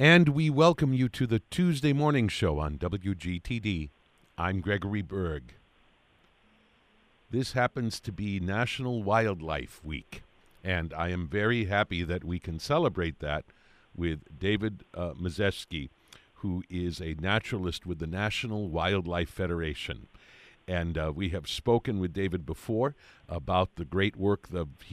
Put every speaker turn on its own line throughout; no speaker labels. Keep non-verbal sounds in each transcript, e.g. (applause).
And we welcome you to the Tuesday morning show on WGTD. I'm Gregory Berg. This happens to be National Wildlife Week, and I am very happy that we can celebrate that with David uh, Mizejewski, who is a naturalist with the National Wildlife Federation. And uh, we have spoken with David before about the great work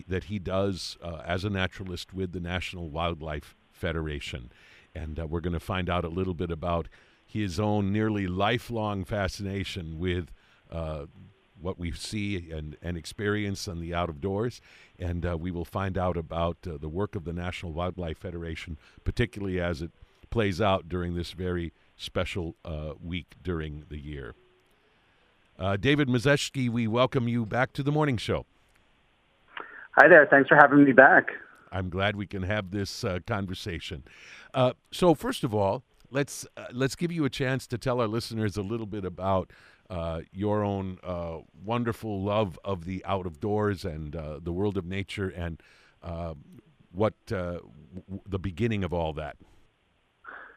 that he does uh, as a naturalist with the National Wildlife Federation. And uh, we're going to find out a little bit about his own nearly lifelong fascination with uh, what we see and, and experience on the out of doors. And uh, we will find out about uh, the work of the National Wildlife Federation, particularly as it plays out during this very special uh, week during the year. Uh, David Mizejewski, we welcome you back to the morning show.
Hi there. Thanks for having me back.
I'm glad we can have this uh, conversation. Uh, so, first of all, let's let's give you a chance to tell our listeners a little bit about uh, your own uh, wonderful love of the out of doors and uh, the world of nature and uh, what uh, w- the beginning of all that.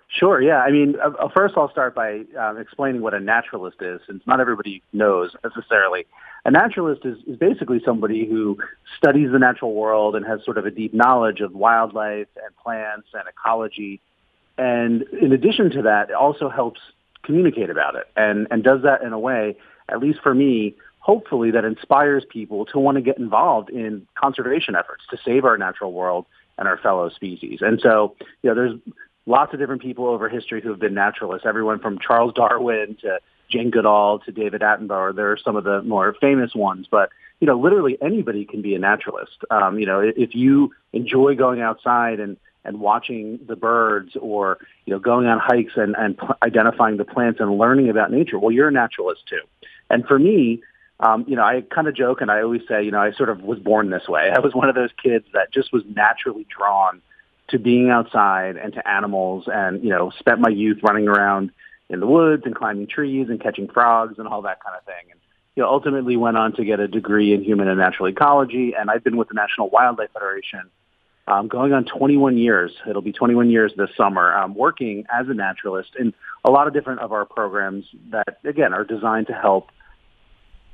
Sure. Yeah. I mean, uh, first I'll start by um, explaining what a naturalist is, since not everybody knows necessarily. A naturalist is, is basically somebody who studies the natural world and has sort of a deep knowledge of wildlife and plants and ecology. And in addition to that, it also helps communicate about it and, and does that in a way, at least for me, hopefully that inspires people to want to get involved in conservation efforts to save our natural world and our fellow species. And so, you know, there's lots of different people over history who have been naturalists, everyone from Charles Darwin to Jane Goodall to David Attenborough. There are some of the more famous ones, but you know, literally anybody can be a naturalist. Um, you know, if you enjoy going outside and and watching the birds or, you know, going on hikes and, and pl- identifying the plants and learning about nature, well, you're a naturalist too. And for me, um, you know, I kind of joke and I always say, you know, I sort of was born this way. (laughs) I was one of those kids that just was naturally drawn to being outside and to animals and, you know, spent my youth running around in the woods and climbing trees and catching frogs and all that kind of thing. And, you know, ultimately went on to get a degree in human and natural ecology. And I've been with the National Wildlife Federation um, going on 21 years. It'll be 21 years this summer, um, working as a naturalist in a lot of different of our programs that, again, are designed to help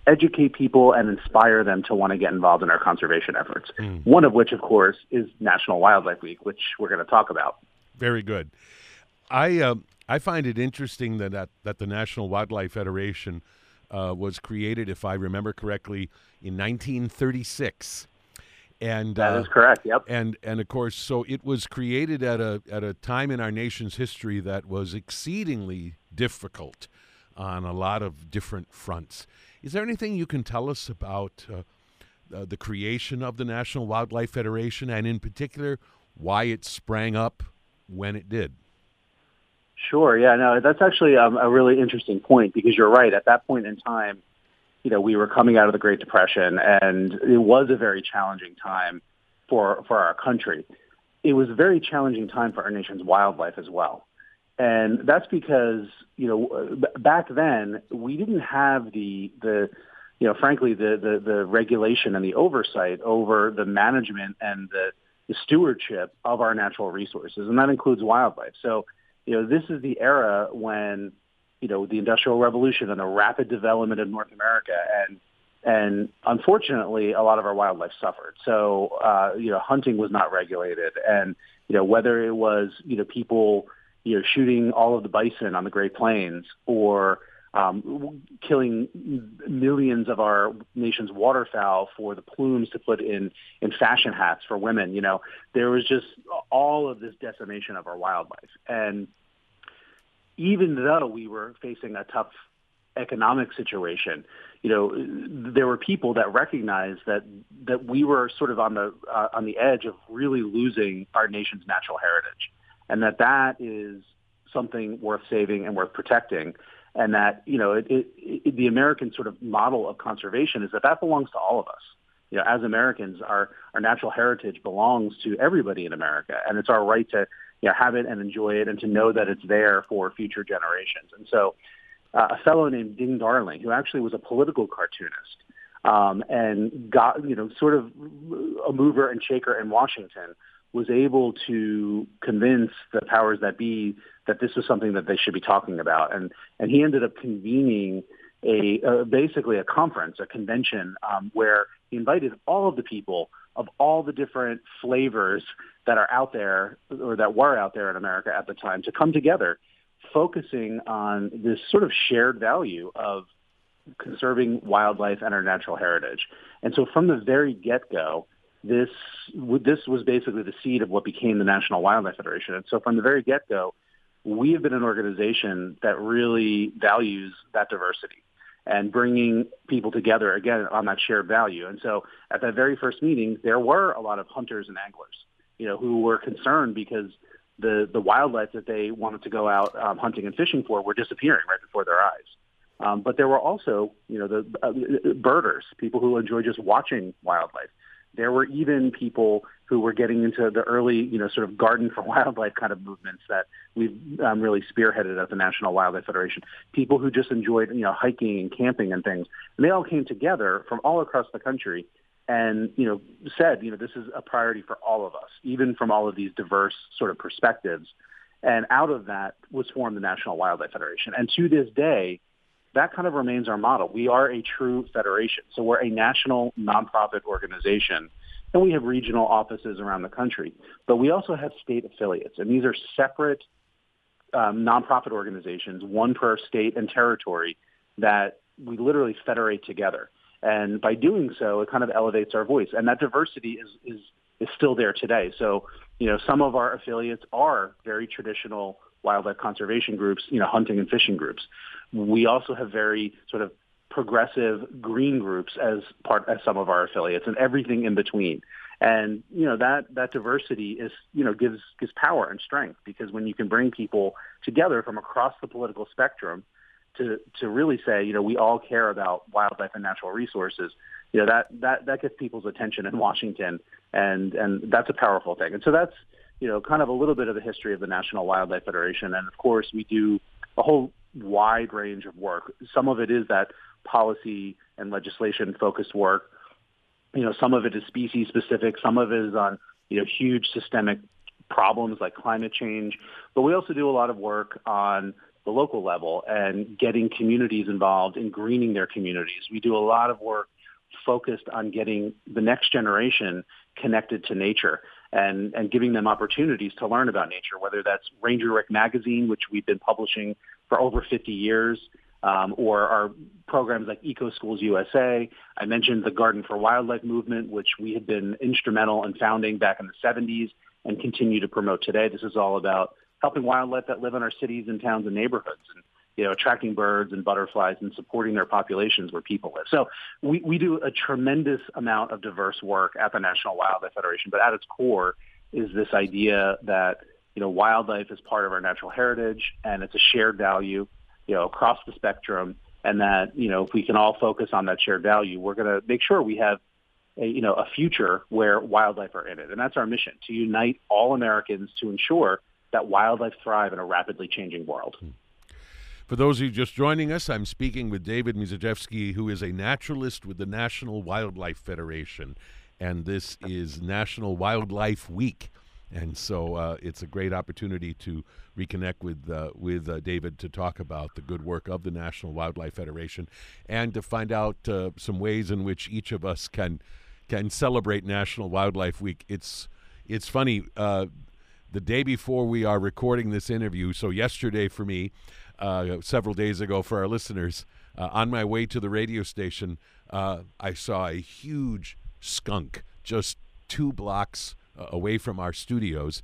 educate people and inspire them to want to get involved in our conservation efforts. Mm. One of which, of course, is National Wildlife Week, which we're going to talk about.
Very good. I uh, I find it interesting that that, that the National Wildlife Federation uh, was created, if I remember correctly, in 1936.
And that uh, is correct. Yep.
And and of course, so it was created at a at a time in our nation's history that was exceedingly difficult on a lot of different fronts. Is there anything you can tell us about uh, uh, the creation of the National Wildlife Federation, and in particular, why it sprang up when it did?
Sure. Yeah. No, that's actually um, a really interesting point because you're right. At that point in time, you know, we were coming out of the Great Depression, and it was a very challenging time for for our country. It was a very challenging time for our nation's wildlife as well, and that's because you know back then we didn't have the the you know frankly the the, the regulation and the oversight over the management and the, the stewardship of our natural resources, and that includes wildlife. So you know this is the era when you know, the Industrial Revolution and the rapid development of North America. And, and unfortunately, a lot of our wildlife suffered. So, uh, you know, hunting was not regulated. And, you know, whether it was, you know, people, you know, shooting all of the bison on the Great Plains or, um, killing millions of our nation's waterfowl for the plumes to put in in fashion hats for women. You know, there was just all of this decimation of our wildlife, and even though we were facing a tough economic situation, you know, there were people that recognized that that we were sort of on the uh, on the edge of really losing our nation's natural heritage, and that that is something worth saving and worth protecting, and that you know, it, it, it, the American sort of model of conservation is that that belongs to all of us. You know, as Americans, our our natural heritage belongs to everybody in America, and it's our right to you know, have it and enjoy it and to know that it's there for future generations. And so uh, a fellow named Ding Darling, who actually was a political cartoonist um, and got, you know, sort of a mover and shaker in Washington, was able to convince the powers that be that this was something that they should be talking about. And, and he ended up convening a, basically a conference, a convention, um, where he invited all of the people of all the different flavors that are out there or that were out there in America at the time to come together, focusing on this sort of shared value of conserving wildlife and our natural heritage. And so from the very get-go, this this was basically the seed of what became the National Wildlife Federation. And so from the very get-go, we have been an organization that really values that diversity and bringing people together again on that shared value. And so at that very first meeting, there were a lot of hunters and anglers, you know, who were concerned because the the wildlife that they wanted to go out um, hunting and fishing for were disappearing right before their eyes. Um, but there were also, you know, the uh, birders, people who enjoy just watching wildlife. There were even people who were getting into the early, you know, sort of garden for (laughs) wildlife kind of movements that we've um, really spearheaded at the National Wildlife Federation. People who just enjoyed, you know, hiking and camping and things. And they all came together from all across the country and, you know, said, you know, this is a priority for all of us, even from all of these diverse sort of perspectives. And out of that was formed the National Wildlife Federation. And to this day, that kind of remains our model. We are a true federation. So we're a national nonprofit organization and we have regional offices around the country. But we also have state affiliates and these are separate um, nonprofit organizations, one per state and territory that we literally federate together. And by doing so, it kind of elevates our voice. And that diversity is, is, is still there today. So, you know, some of our affiliates are very traditional wildlife conservation groups, you know, hunting and fishing groups. We also have very sort of progressive green groups as part as some of our affiliates and everything in between. And you know that that diversity is you know gives gives power and strength because when you can bring people together from across the political spectrum to to really say you know we all care about wildlife and natural resources you know that that that gets people's attention in Washington and and that's a powerful thing. And so that's you know kind of a little bit of the history of the National Wildlife Federation and of course we do a whole wide range of work. Some of it is that policy and legislation focused work. You know, some of it is species specific, some of it is on, you know, huge systemic problems like climate change. But we also do a lot of work on the local level and getting communities involved in greening their communities. We do a lot of work focused on getting the next generation connected to nature and, and giving them opportunities to learn about nature, whether that's Ranger Rick Magazine, which we've been publishing for over 50 years, um, or our programs like Eco Schools USA. I mentioned the Garden for Wildlife movement, which we have been instrumental in founding back in the 70s and continue to promote today. This is all about helping wildlife that live in our cities and towns and neighborhoods and you know, attracting birds and butterflies and supporting their populations where people live. So we, we do a tremendous amount of diverse work at the National Wildlife Federation, but at its core is this idea that, you know, wildlife is part of our natural heritage and it's a shared value you know, across the spectrum, and that you know, if we can all focus on that shared value, we're going to make sure we have a, you know, a future where wildlife are in it, and that's our mission: to unite all Americans to ensure that wildlife thrive in a rapidly changing world. Hmm.
For those of you just joining us, I'm speaking with David Mizejewski, who is a naturalist with the National Wildlife Federation, and this is National Wildlife Week. And so uh, it's a great opportunity to reconnect with uh, with uh, David to talk about the good work of the National Wildlife Federation and to find out uh, some ways in which each of us can can celebrate National Wildlife Week. It's it's funny. Uh, the day before we are recording this interview, so yesterday for me, uh, several days ago for our listeners, on my way to the radio station, I saw a huge skunk just two blocks uh, away from our studios,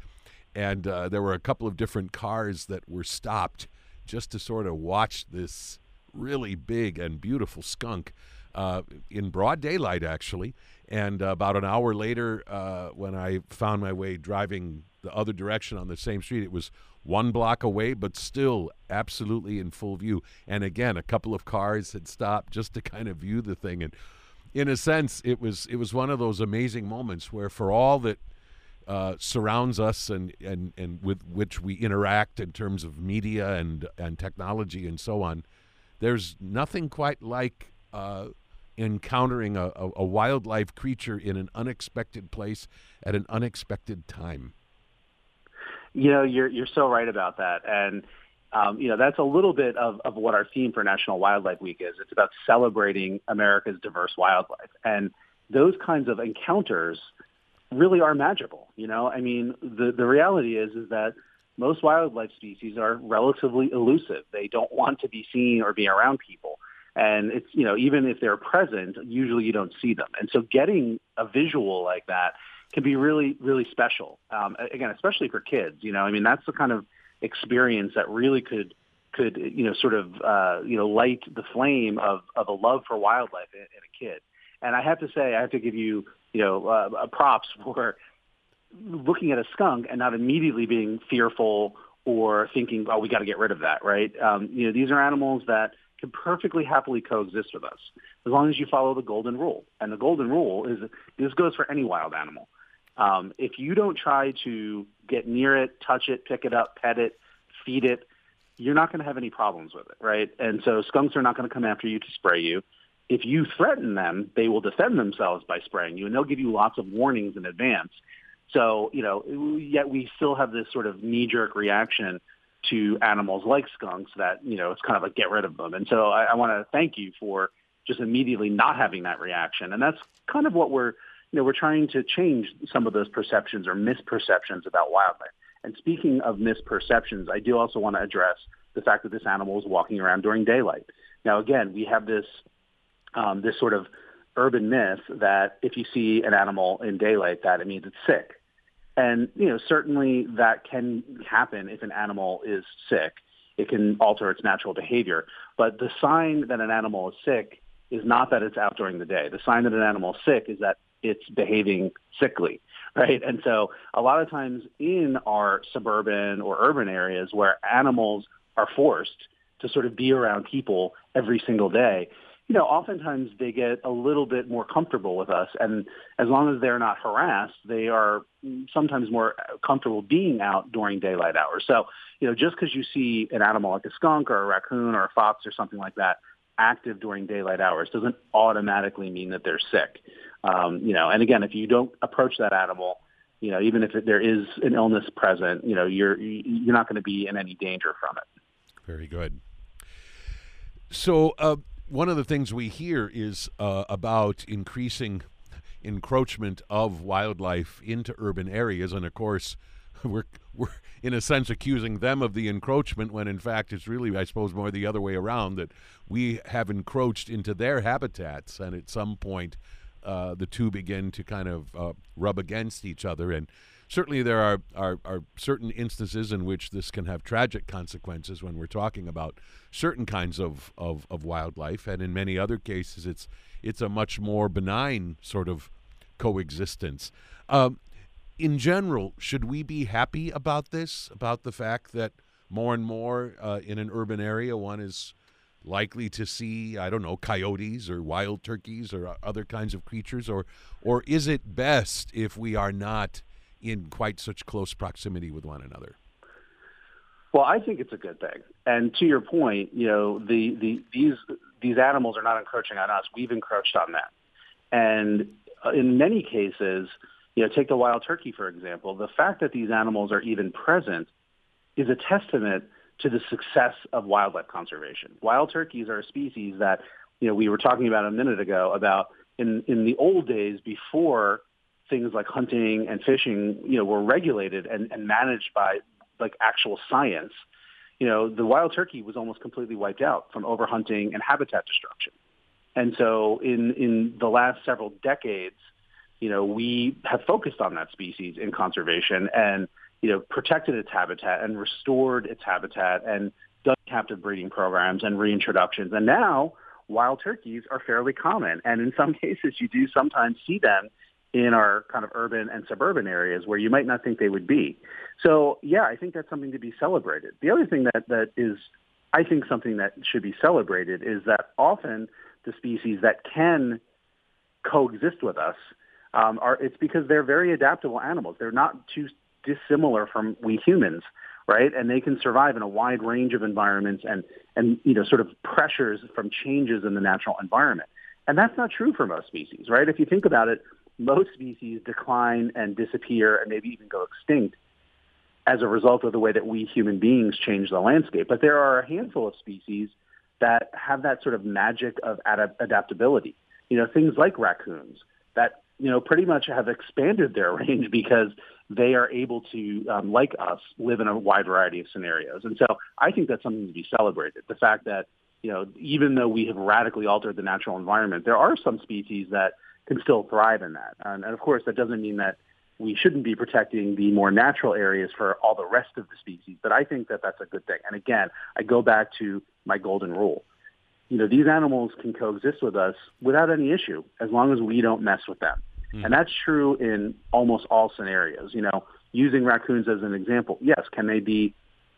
and uh, there were a couple of different cars that were stopped just to sort of watch this really big and beautiful skunk uh, in broad daylight, actually. And about an hour later, uh, when I found my way driving the other direction on the same street, it was one block away, but still absolutely in full view. And again, a couple of cars had stopped just to kind of view the thing. And in a sense, it was it was one of those amazing moments where, for all that uh, surrounds us and, and, and with which we interact in terms of media and, and technology and so on, there's nothing quite like uh, encountering a, a, a wildlife creature in an unexpected place at an unexpected time.
You know, you're you're so right about that, and um, you know that's a little bit of, of what our theme for National Wildlife Week is. It's about celebrating America's diverse wildlife, and those kinds of encounters really are magical. You know, I mean, the the reality is is that most wildlife species are relatively elusive. They don't want to be seen or be around people. And it's, you know, even if they're present, usually you don't see them. And so getting a visual like that can be really, really special. Um, again, especially for kids, you know, I mean, that's the kind of experience that really could, could, you know, sort of, uh, you know, light the flame of, of a love for wildlife in, in a kid. And I have to say, I have to give you, you know, uh, props (laughs) for looking at a skunk and not immediately being fearful or thinking, oh, we got to get rid of that, right? Um, you know, these are animals that can perfectly happily coexist with us as long as you follow the golden rule. And the golden rule is this goes for any wild animal. Um, if you don't try to get near it, touch it, pick it up, pet it, feed it, you're not going to have any problems with it, right? And so skunks are not going to come after you to spray you. If you threaten them, they will defend themselves by spraying you, and they'll give you lots of warnings in advance. So, you know, yet we still have this sort of knee-jerk reaction to animals like skunks that, you know, it's kind of like get rid of them. And so I, I want to thank you for just immediately not having that reaction. And that's kind of what we're, you know, we're trying to change some of those perceptions or misperceptions about wildlife. And speaking of misperceptions, I do also want to address the fact that this animal is walking around during daylight. Now, again, we have this um, this sort of urban myth that if you see an animal in daylight, that it means it's sick. And, you know, certainly that can happen if an animal is sick. It can alter its natural behavior. But the sign that an animal is sick is not that it's out during the day. The sign that an animal is sick is that it's behaving sickly, right? And so a lot of times in our suburban or urban areas where animals are forced to sort of be around people every single day, you know, oftentimes they get a little bit more comfortable with us. And as long as they're not harassed, they are sometimes more comfortable being out during daylight hours. So, you know, just because you see an animal like a skunk or a raccoon or a fox or something like that active during daylight hours doesn't automatically mean that they're sick. Um, you know, and again, if you don't approach that animal, you know, even if there is an illness present, you know, you're you're not going to be in any danger from it.
Very good. So, uh, one of the things we hear is uh, about increasing encroachment of wildlife into urban areas, and of course, (laughs) we're we're in a sense accusing them of the encroachment when in fact it's really, I suppose, more the other way around that we have encroached into their habitats, and at some point, uh, the two begin to kind of uh, rub against each other and certainly there are, are, are certain instances in which this can have tragic consequences when we're talking about certain kinds of, of, of wildlife, and in many other cases, it's it's a much more benign sort of coexistence. Um, in general, should we be happy about this? About the fact that more and more uh, in an urban area, one is likely to see I don't know coyotes or wild turkeys or other kinds of creatures, or or is it best if we are not in quite such close proximity with one another?
Well, I think it's a good thing. And to your point, you know, the, the these these animals are not encroaching on us. We've encroached on them. And uh, in many cases, you know, take the wild turkey for example. The fact that these animals are even present is a testament to the success of wildlife conservation. Wild turkeys are a species that, you know, we were talking about a minute ago about in in the old days before things like hunting and fishing, you know, were regulated and, and managed by like actual science, you know, the wild turkey was almost completely wiped out from overhunting and habitat destruction. And so in, in the last several decades, you know, we have focused on that species in conservation and, you know, protected its habitat and restored its habitat and done captive breeding programs and reintroductions. And now wild turkeys are fairly common. And in some (laughs) cases, you do sometimes see them in our kind of urban and suburban areas where you might not think they would be. So yeah, I think that's something to be celebrated. The other thing that, that is, I think something that should be celebrated is that often the species that can coexist with us um, are, it's because they're very adaptable animals. They're not too dissimilar from we humans, right? And they can survive in a wide range of environments and, and, you know, sort of pressures from changes in the natural environment. And that's not true for most species, right? If you think about it, most species decline and disappear and maybe even go extinct as a result of the way that we human beings change the landscape. But there are a handful of species that have that sort of magic of ad- adaptability. You know, things like raccoons that, you know, pretty much have expanded their (laughs) range because they are able to, um, like us, live in a wide variety of scenarios. And so I think that's something to be celebrated. The fact that, you know, even though we have radically altered the natural environment, there are some species that can still thrive in that. And, and of course, that doesn't mean that we shouldn't be protecting the more natural areas for all the rest of the species. But I think that that's a good thing. And again, I go back to my golden rule. You know, these animals can coexist with us without any issue as long as we don't mess with them. Mm. And that's true in almost all scenarios. You know, using raccoons as an example, yes, can they be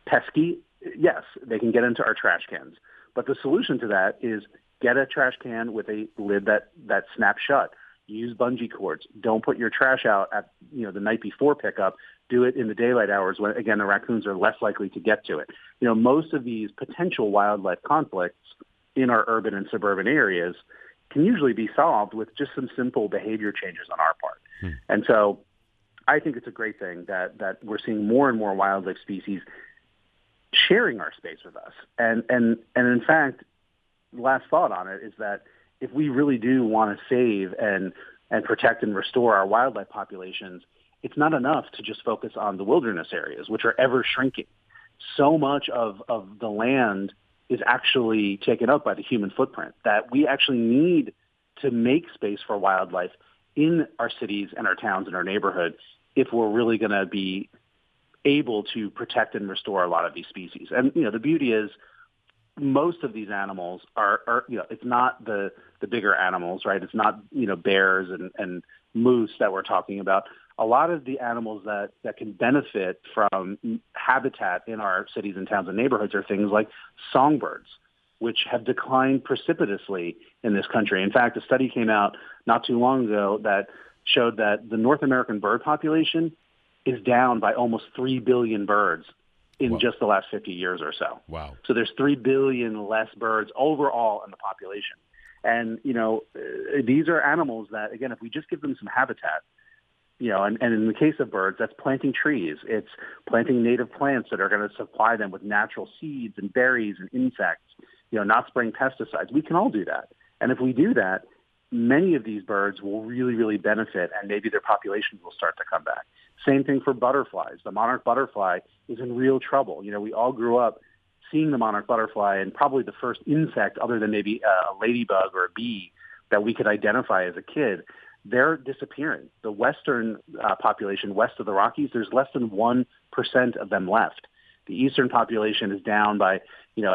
pesky? Yes, they can get into our trash cans. But the solution to that is get a trash can with a lid that, that snaps shut. Use bungee cords. Don't put your trash out at you know the night before pickup. Do it in the daylight hours when again the raccoons are less likely to get to it. You know most of these potential wildlife conflicts in our urban and suburban areas can usually be solved with just some simple behavior changes on our part. Hmm. And so I think it's a great thing that that we're seeing more and more wildlife species sharing our space with us. And and and in fact, last thought on it is that if we really do want to save and and protect and restore our wildlife populations, it's not enough to just focus on the wilderness areas, which are ever shrinking. So much of, of the land is actually taken up by the human footprint that we actually need to make space for wildlife in our cities and our towns and our neighborhoods if we're really going to be able to protect and restore a lot of these species. And you know, the beauty is most of these animals are, are you know, it's not the the bigger animals, right? It's not you know bears and and moose that we're talking about. A lot of the animals that that can benefit from habitat in our cities and towns and neighborhoods are things like songbirds, which have declined precipitously in this country. In fact, a study came out not too long ago that showed that the North American bird population is down by almost 3 billion birds in wow. just the last 50 years or so.
Wow.
So there's 3 billion less birds overall in the population. And, you know, these are animals that, again, if we just give them some habitat, you know, and, and in the case of birds, that's planting trees. It's planting native plants that are going to supply them with natural seeds and berries and insects, you know, not spraying pesticides. We can all do that. And if we do that, many of these birds will really, really benefit and maybe their populations will start to come back. Same thing for butterflies. The monarch butterfly is in real trouble. You know, we all grew up seeing the monarch butterfly and probably the first insect other than maybe a ladybug or a bee that we could identify as a kid. They're disappearing. The western uh, population west of the Rockies, there's less than 1% of them left. The eastern population is down by, you know,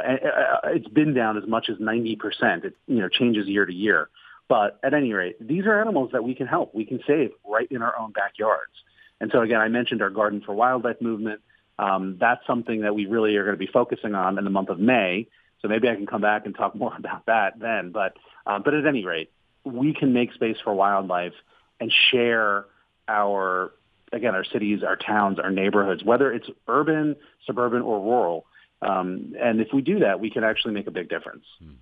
it's been down as much as 90%. It, you know, changes year to year. But at any rate, these are animals that we can help, we can save right in our own backyards. And so again, I mentioned our Garden for Wildlife movement. Um, that's something that we really are going to be focusing on in the month of May. So maybe I can come back and talk (laughs) more about that then. But um, but at any rate, we can make space for wildlife and share our again our cities, our towns, our neighborhoods, whether it's urban, suburban, or rural. Um, and if we do that, we can actually make a big difference. Hmm.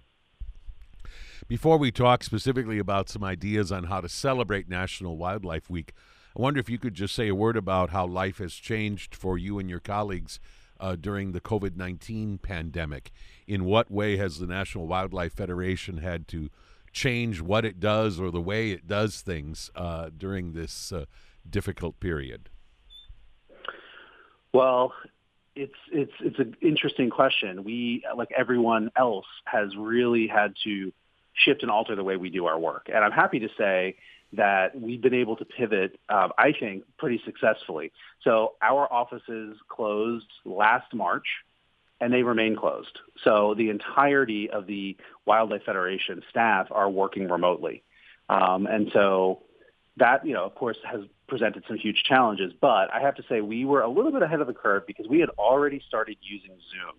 Before we talk specifically about some ideas on how to celebrate National Wildlife Week, I wonder if you could just say a word about how life has changed for you and your colleagues uh, during the COVID 19 pandemic. In what way has the National Wildlife Federation had to change what it does or the way it does things uh, during this uh, difficult period?
Well, it's it's it's an interesting question. We, like everyone else, has really had to shift and alter the way we do our work. And I'm happy to say that we've been able to pivot, um, I think, pretty successfully. So our offices closed last March, and they remain closed. So the entirety of the Wildlife Federation staff are working remotely. Um, and so that, you know, of course, has presented some huge challenges. But I have to say we were a little bit ahead of the curve because we had already started using Zoom.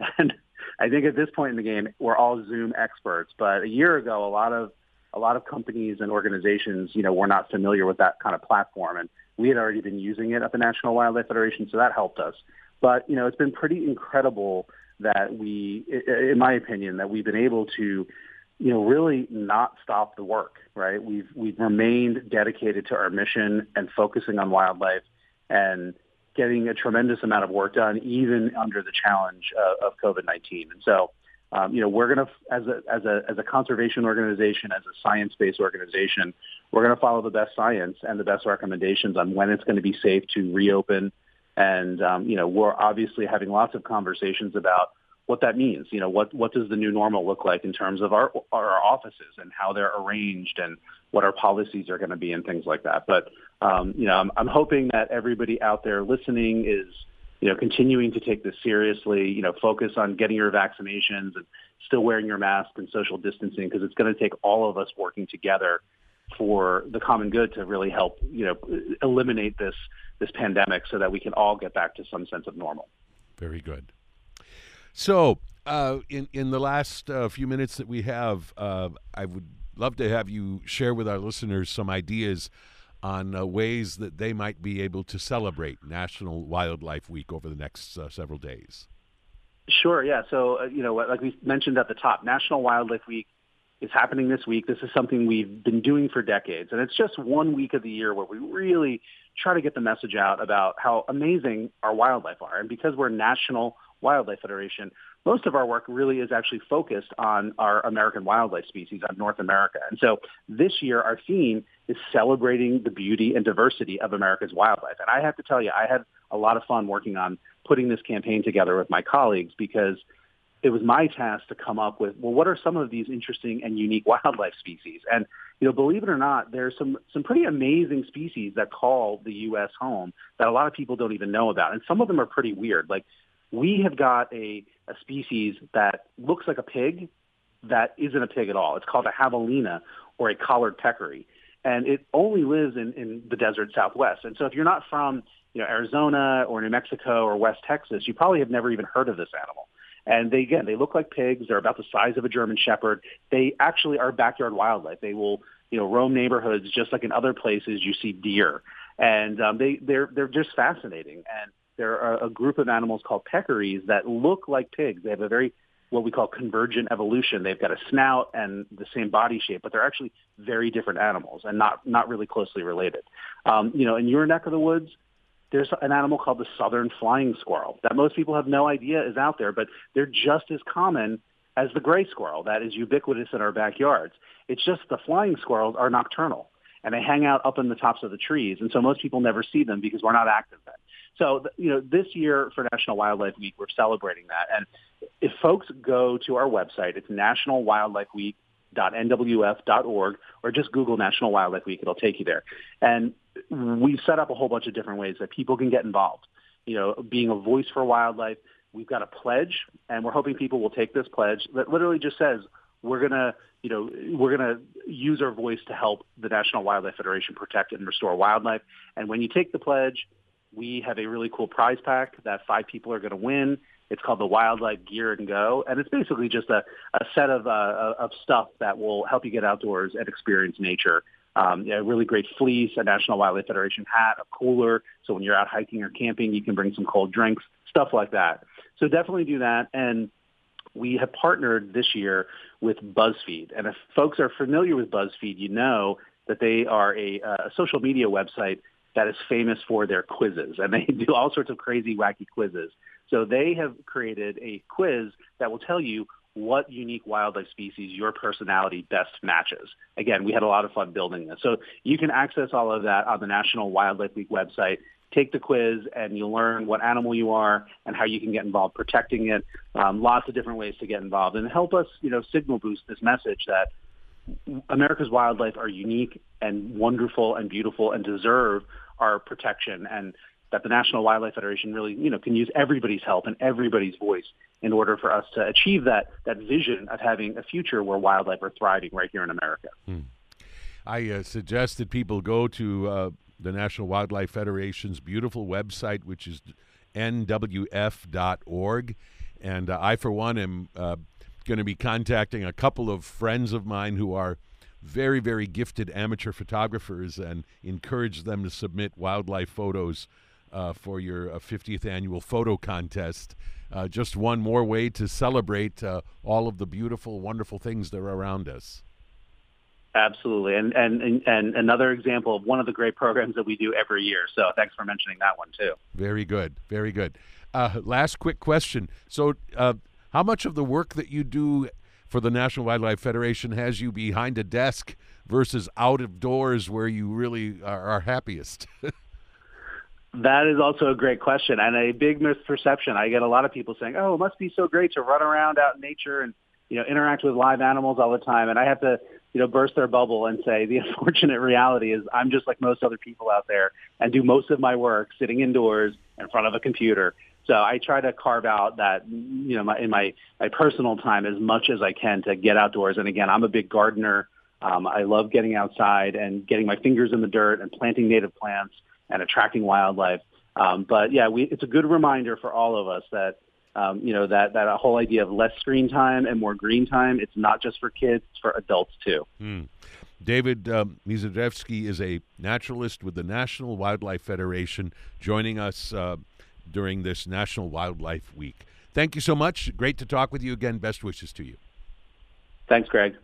(laughs) And I think at this point in the game, we're all Zoom experts. But a year ago, a lot of a lot of companies and organizations, you know, were not familiar with that kind of platform, and we had already been using it at the National Wildlife Federation, so that helped us. But you know, it's been pretty incredible that we, in my opinion, that we've been able to you know, really not stop the work, right? We've we've remained dedicated to our mission and focusing on wildlife and getting a tremendous amount of work done, even under the challenge uh, of COVID-19. And so, um, you know, we're going to, as a as a as a conservation organization, as a science-based organization, we're going to follow the best science and the best recommendations on when it's going to be safe to reopen. And um, you know, we're obviously having lots of conversations about what that means. You know, what what does the new normal look like in terms of our our offices and how they're arranged and what our policies are going to be and things like that. But um, you know, I'm, I'm hoping that everybody out there listening is you know continuing to take this seriously. You know, focus on getting your vaccinations and still wearing your mask and social distancing because it's going to take all of us working together for the common good to really help you know eliminate this this pandemic so that we can all get back to some sense of normal.
Very good. So, uh, in in the last uh, few minutes that we have, uh, I would love to have you share with our listeners some ideas on uh, ways that they might be able to celebrate National Wildlife Week over the next uh, several days.
Sure. Yeah. So, uh, you know, like we mentioned at the top, National Wildlife Week is happening this week. This is something we've been doing for decades, and it's just one week of the year where we really try to get the message out about how amazing our wildlife are. And because we're National Wildlife Federation, most of our work really is actually focused on our American wildlife species, on North America. And so this year, our theme is celebrating the beauty and diversity of America's wildlife. And I have to tell you, I had a lot of fun working on putting this campaign together with my colleagues because it was my task to come up with, well, what are some of these interesting and unique wildlife species? And, you know, believe it or not, there's some, some pretty amazing species that call the U.S. home that a lot of people don't even know about. And some of them are pretty weird. Like we have got a, a species that looks like a pig that isn't a pig at all. It's called a javelina or a collared peccary. And it only lives in, in the desert southwest. And so if you're not from you know, Arizona or New Mexico or West Texas, you probably have never even heard of this animal. And they, again, they look like pigs. They're about the size of a German Shepherd. They actually are backyard wildlife. They will, you know, roam neighborhoods just like in other places you see deer. And um, they, they're, they're just fascinating. And there are a group of animals called peccaries that look like pigs. They have a very what we call convergent evolution. They've got a snout and the same body shape, but they're actually very different animals and not not really closely related. Um, you know, in your neck of the woods, there's an animal called the southern flying squirrel that most people have no idea is out there, but they're just as common as the gray squirrel that is ubiquitous in our backyards. It's just the flying squirrels are nocturnal and they hang out up in the tops of the trees, and so most people never see them because we're not active then. So, you know, this year for National Wildlife Week, we're celebrating that. And if folks go to our website, it's nationalwildlifeweek.nwf.org, or just Google National Wildlife Week, it'll take you there. And we've set up a whole bunch of different ways that people can get involved. You know, being a voice for wildlife. We've got a pledge, and we're hoping people will take this pledge that literally just says, we're to, you know, we're to use our voice to help the National Wildlife Federation protect and restore wildlife. And when you take the pledge, we have a really cool prize pack that five people are going to win. It's called the Wildlife Gear and Go, and it's basically just a, a set of uh, of stuff that will help you get outdoors and experience nature. Um, a really great fleece, a National Wildlife Federation hat, a cooler, so when you're out hiking or camping, you can bring some cold drinks, stuff like that. So definitely do that. And we have partnered this year with BuzzFeed, and if folks are familiar with BuzzFeed, you know that they are a, a social media website that is famous for their quizzes, and they (laughs) do all sorts of crazy, wacky quizzes. So they have created a quiz that will tell you what unique wildlife species your personality best matches. Again, we had a lot of fun building this. So you can access all of that on the National Wildlife Week website. Take the quiz and you'll learn what animal you are and how you can get involved protecting it. Um, lots of different ways to get involved and help us, you know, signal boost this message that America's wildlife are unique and wonderful and beautiful and deserve our protection and that the National Wildlife Federation really, you know, can use everybody's help and everybody's voice in order for us to achieve that that vision of having a future where wildlife are thriving right here in America.
Hmm. I uh, suggest that people go to uh, the National Wildlife Federation's beautiful website, which is nwf.org. And uh, I, for one, am uh, going to be contacting a couple of friends of mine who are very, very gifted amateur photographers and encourage them to submit wildlife photos uh, for your uh, 50th annual photo contest. Uh, just one more way to celebrate uh, all of the beautiful, wonderful things that are around us.
Absolutely, and, and and and another example of one of the great programs that we do every year. So thanks for mentioning that one too.
Very good, very good. Uh, last quick question. So, uh, how much of the work that you do for the National Wildlife Federation has you behind a desk versus out of doors where you really are, are happiest? (laughs)
That is also a great question and a big misperception. I get a lot of people saying, "Oh, it must be so great to run around out in nature and you know interact with live animals all the time." And I have to you know burst their bubble and say the (laughs) unfortunate reality is I'm just like most other people out there and do most of my work sitting indoors in front of a computer. So I try to carve out that you know my, in my my personal time as much as I can to get outdoors. And again, I'm a big gardener. Um, I love getting outside and getting my fingers in the dirt and planting native plants and attracting wildlife. Um, but yeah, we, it's a good reminder for all of us that um, you know that that whole idea of less screen time and more green time. It's not just for kids; it's for adults too.
Mm. David um, Mizadrevsky is a naturalist with the National Wildlife Federation, joining us uh, during this National Wildlife Week. Thank you so much. Great to talk with you again. Best wishes to you.
Thanks, Greg.